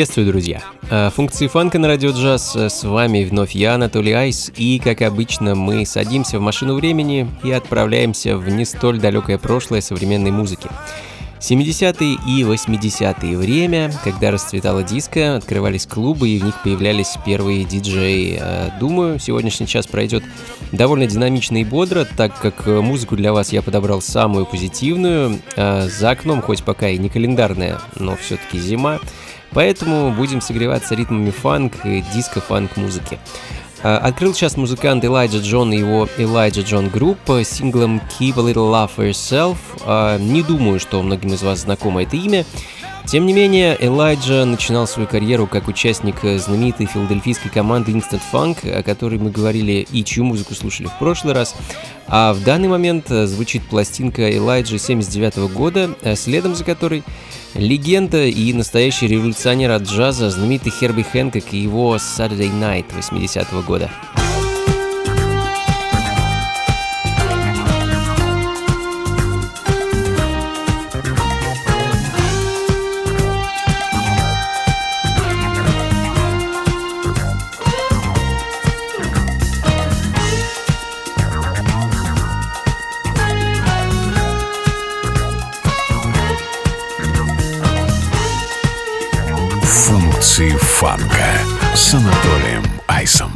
Приветствую, друзья! Э, функции фанка на радио джаз. Э, с вами вновь я, Анатолий Айс. И, как обычно, мы садимся в машину времени и отправляемся в не столь далекое прошлое современной музыки. 70-е и 80-е время, когда расцветала диско, открывались клубы и в них появлялись первые диджеи. Э, думаю, сегодняшний час пройдет довольно динамично и бодро, так как музыку для вас я подобрал самую позитивную. За окном, хоть пока и не календарная, но все-таки зима, Поэтому будем согреваться ритмами фанк и диско-фанк музыки. А, открыл сейчас музыкант Элайджа Джон и его Elijah John Group синглом Keep a Little Love for Yourself. А, не думаю, что многим из вас знакомо это имя. Тем не менее, Элайджа начинал свою карьеру как участник знаменитой филадельфийской команды Instant Funk, о которой мы говорили и чью музыку слушали в прошлый раз. А в данный момент звучит пластинка Элайджа 79 года, следом за которой Легенда и настоящий революционер от джаза, знаменитый Херби Хэнкок и его Saturday Night 80-го года. Фанка с Анатолием Айсом.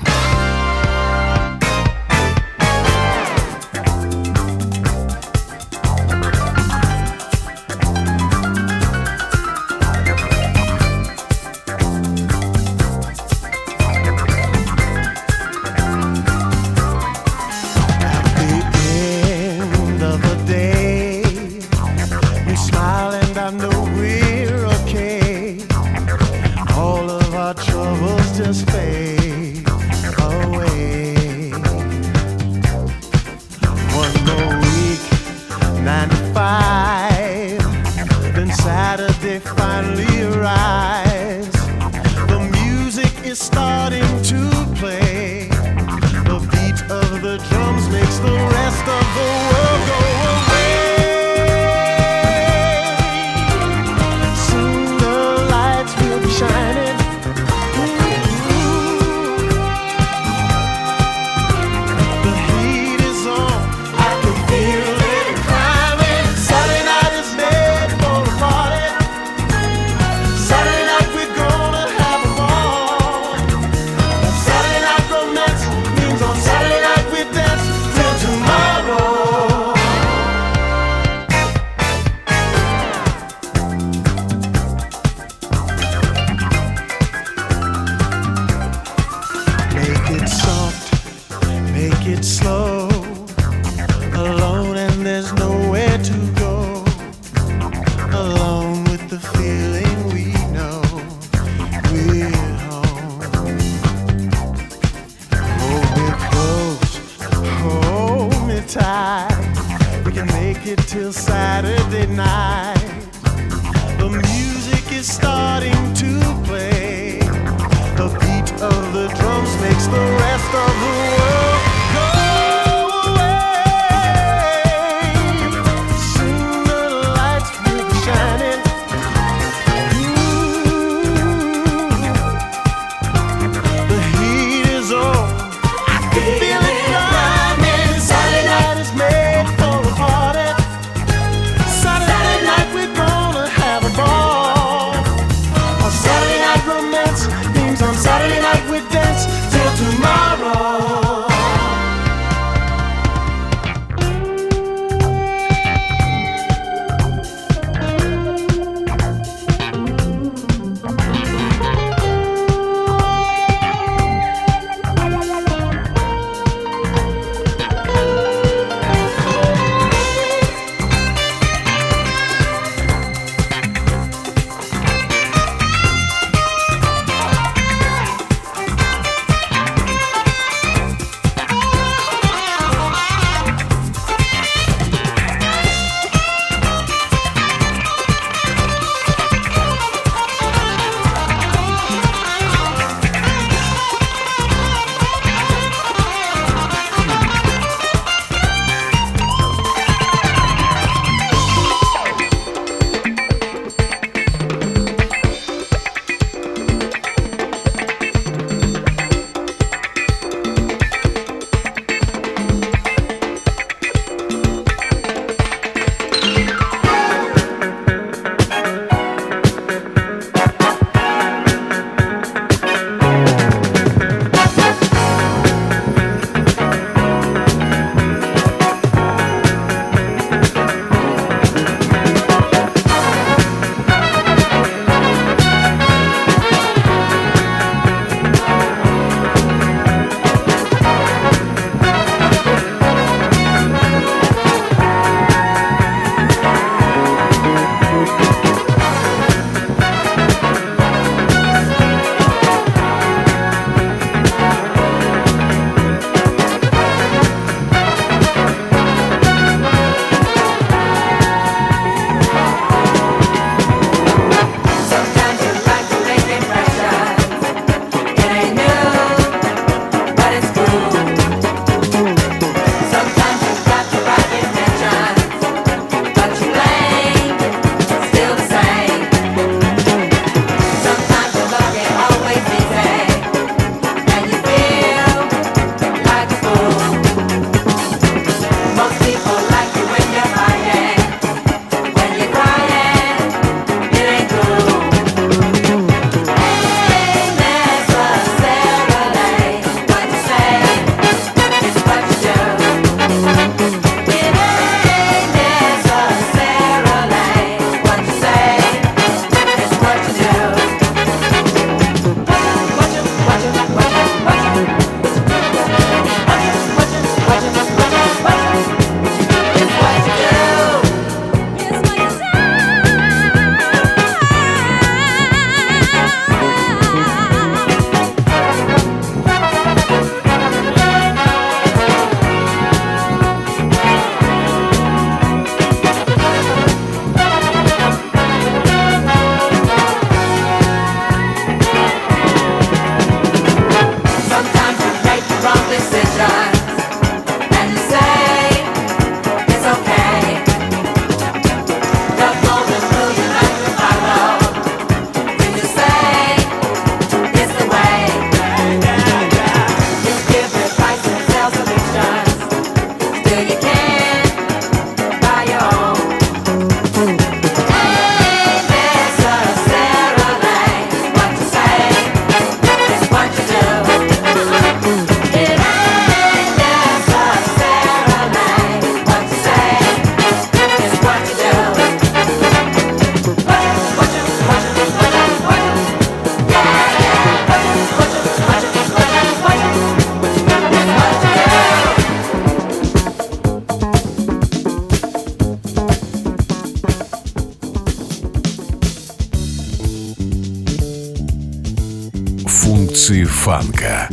Функции фанка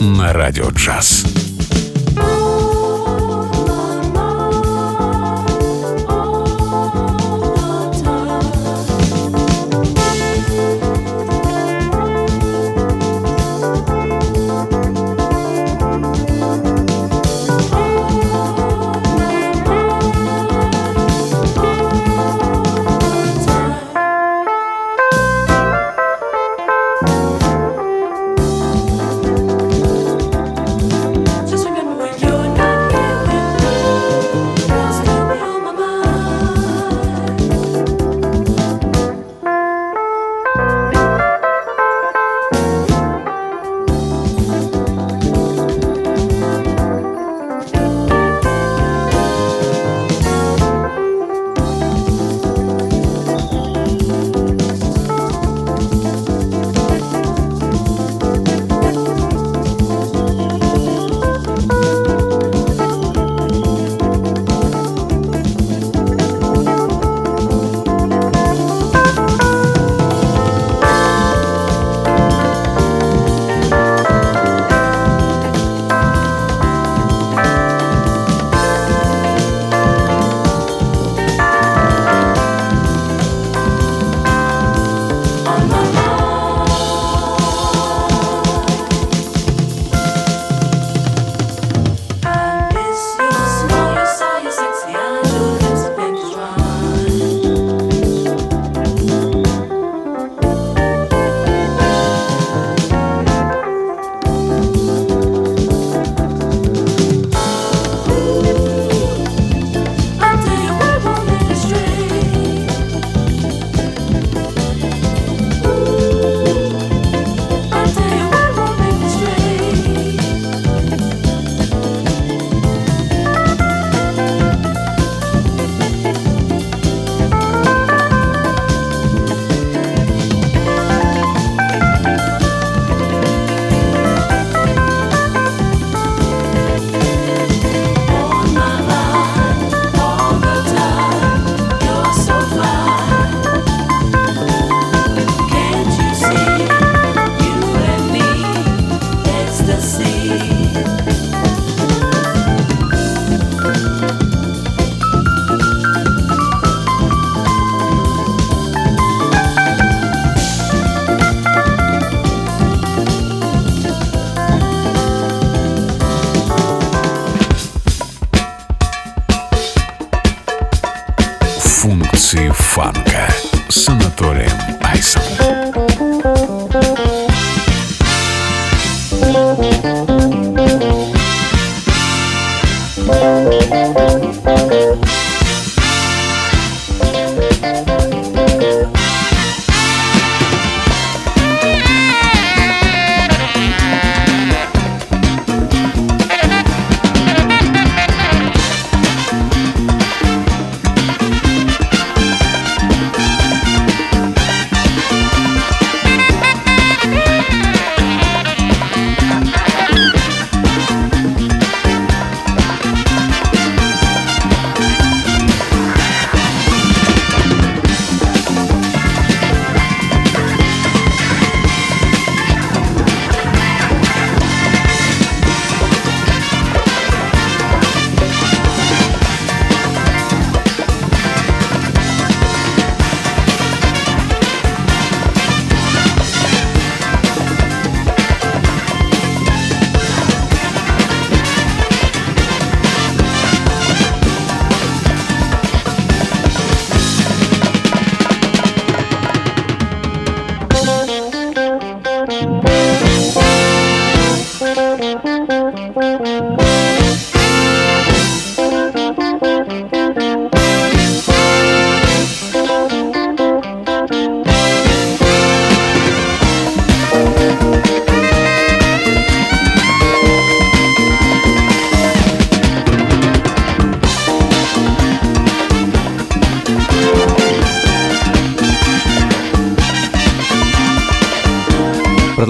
на радио джаз.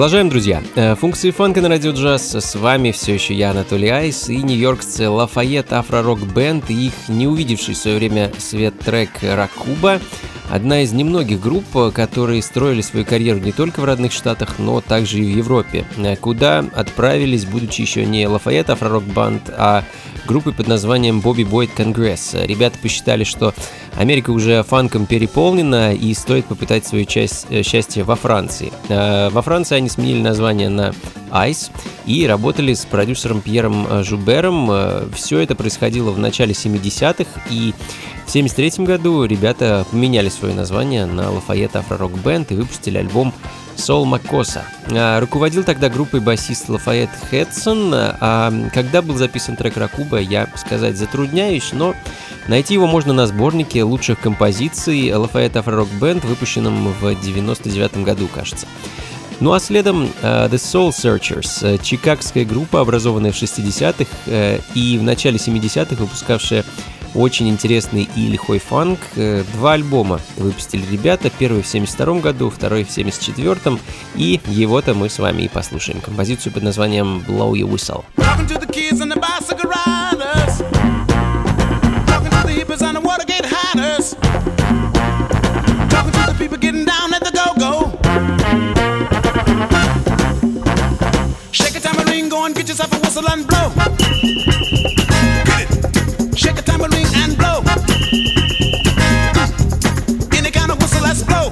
Продолжаем, друзья. Э, функции фанка на радио джаз. С вами все еще я, Анатолий Айс, и нью-йоркцы Lafayette Afro Rock Band и их не увидевший в свое время свет трек Racubah. Одна из немногих групп, которые строили свою карьеру не только в родных штатах, но также и в Европе, куда отправились, будучи еще не Lafayette Afro Rock Band, а группой под названием Bobby Boyd Congress. Ребята посчитали, что Америка уже фанком переполнена и стоит попытать свою часть э, счастья во Франции. Э, во Франции они сменили название на Ice и работали с продюсером Пьером э, Жубером. Все это происходило в начале 70-х, и в 73 году ребята поменяли свое название на Lafayette Afro Rock Band и выпустили альбом Сол Макоса. Руководил тогда группой басист Лафайет Хедсон, а когда был записан трек Ракуба, я сказать затрудняюсь, но найти его можно на сборнике лучших композиций Лафайет Афро Рок Бенд, выпущенном в 99 году, кажется. Ну а следом uh, The Soul Searchers, э, чикагская группа, образованная в 60-х uh, и в начале 70-х выпускавшая очень интересный и лихой фанк. Э, два альбома выпустили ребята. Первый в 72 году, второй в 74 И его-то мы с вами и послушаем. Композицию под названием Blow Your Whistle. matters. Talking to the people getting down at the go go. Shake a tambourine, go and get yourself a whistle and blow. Get it. Shake a tambourine and blow. Any kind of whistle, let's blow.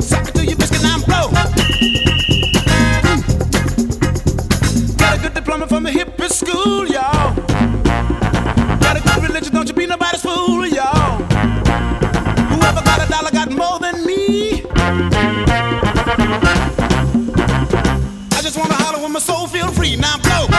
Suck it to your biscuit and blow. Got a good diploma from a hippie school, y'all be nobody's fool, y'all. Whoever got a dollar got more than me. I just wanna holler when my soul feel free. Now blow.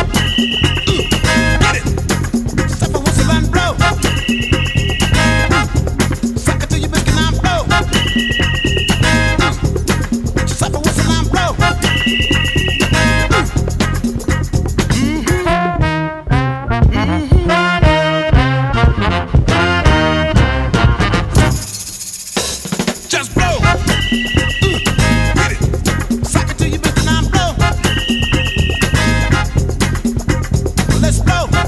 let's blow.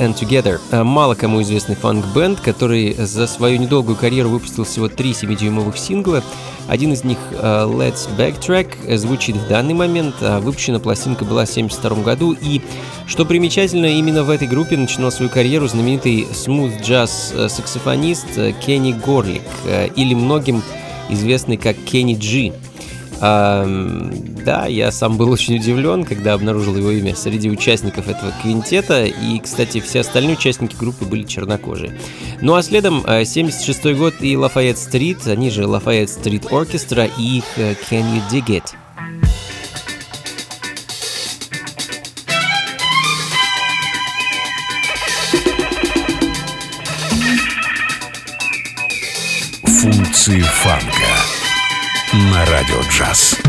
And Together. Э, мало кому известный фанк-бенд, который за свою недолгую карьеру выпустил всего три 7-дюймовых сингла. Один из них Let's Backtrack звучит в данный момент, а выпущена пластинка была в 1972 году. И, что примечательно, именно в этой группе начинал свою карьеру знаменитый смут-джаз-саксофонист Кенни Горлик, или многим известный как Кенни Джи. А, да, я сам был очень удивлен, когда обнаружил его имя среди участников этого квинтета, и, кстати, все остальные участники группы были чернокожие. Ну а следом 76 а, год и Лафайет Стрит, они же Лафайет Стрит Оркестра и их э, Can You Dig It? Функции фанка на радио джаз.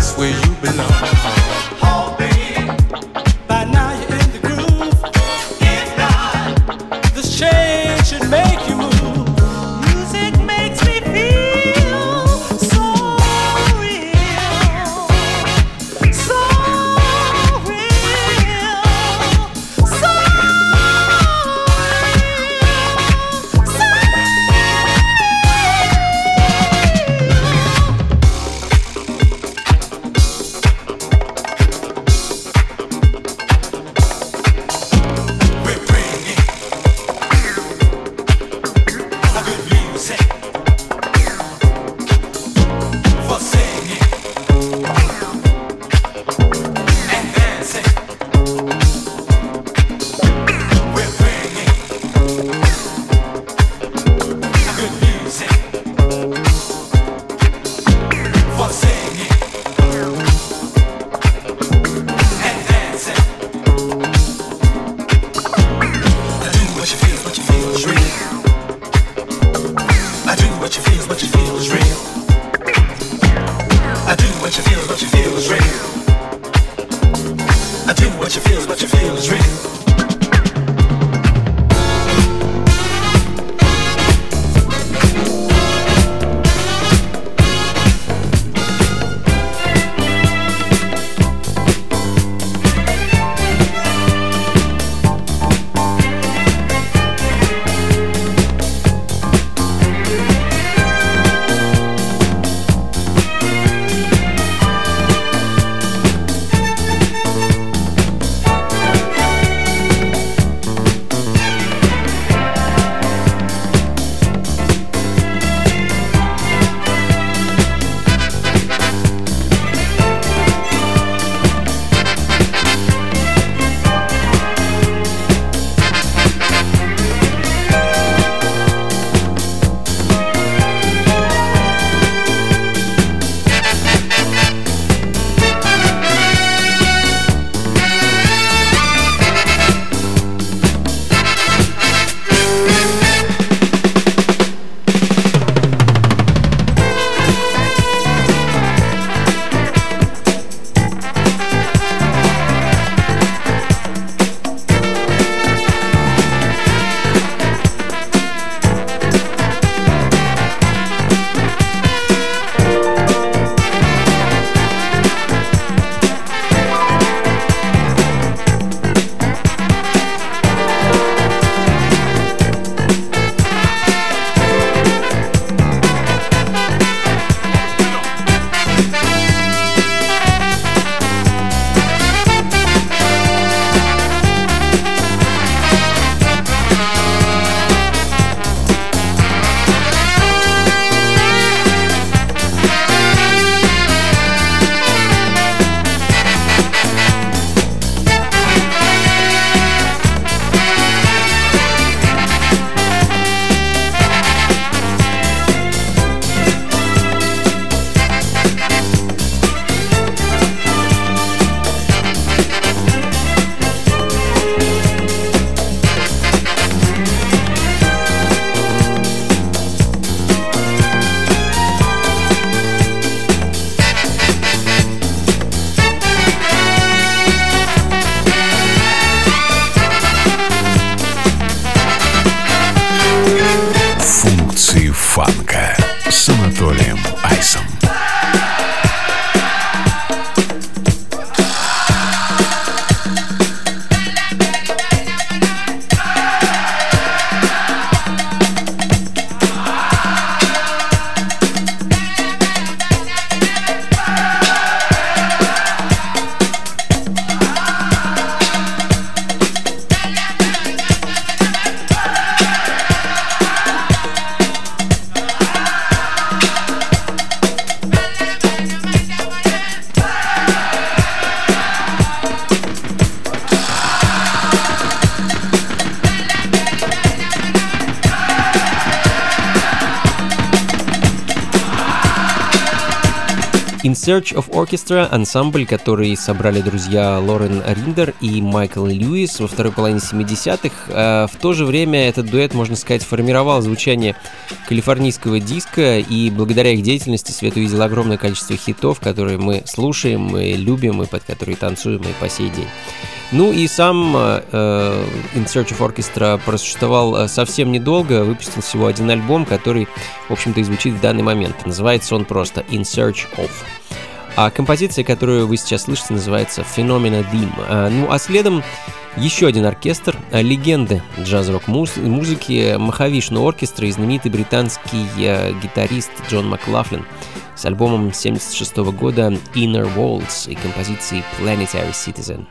that's where you belong. Search of Orchestra — ансамбль, который собрали друзья Лорен Риндер и Майкл Льюис во второй половине 70-х. А в то же время этот дуэт, можно сказать, формировал звучание калифорнийского диска, и благодаря их деятельности Свет увидел огромное количество хитов, которые мы слушаем, мы любим и под которые танцуем и по сей день. Ну и сам э, In Search of Orchestra просуществовал э, совсем недолго, выпустил всего один альбом, который, в общем-то, и звучит в данный момент. Называется он просто In Search of. А композиция, которую вы сейчас слышите, называется Phenomena Dim. А, ну а следом еще один оркестр, а, легенды джаз-рок музыки, Махавишну оркестра и знаменитый британский гитарист Джон Маклафлин с альбомом 76 года Inner Walls и композицией Planetary Citizen.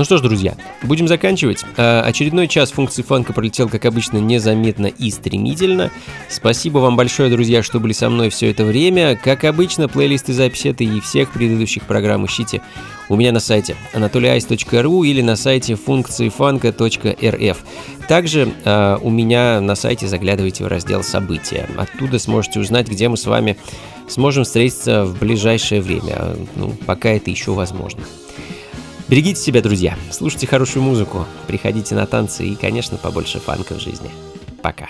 Ну что ж, друзья, будем заканчивать. А, очередной час функции фанка пролетел, как обычно, незаметно и стремительно. Спасибо вам большое, друзья, что были со мной все это время. Как обычно, плейлисты записи этой и всех предыдущих программ ищите у меня на сайте anatolyice.ru или на сайте функциифанка.рф. Также э, у меня на сайте заглядывайте в раздел «События». Оттуда сможете узнать, где мы с вами сможем встретиться в ближайшее время, ну, пока это еще возможно. Берегите себя, друзья, слушайте хорошую музыку, приходите на танцы и, конечно, побольше фанка в жизни. Пока.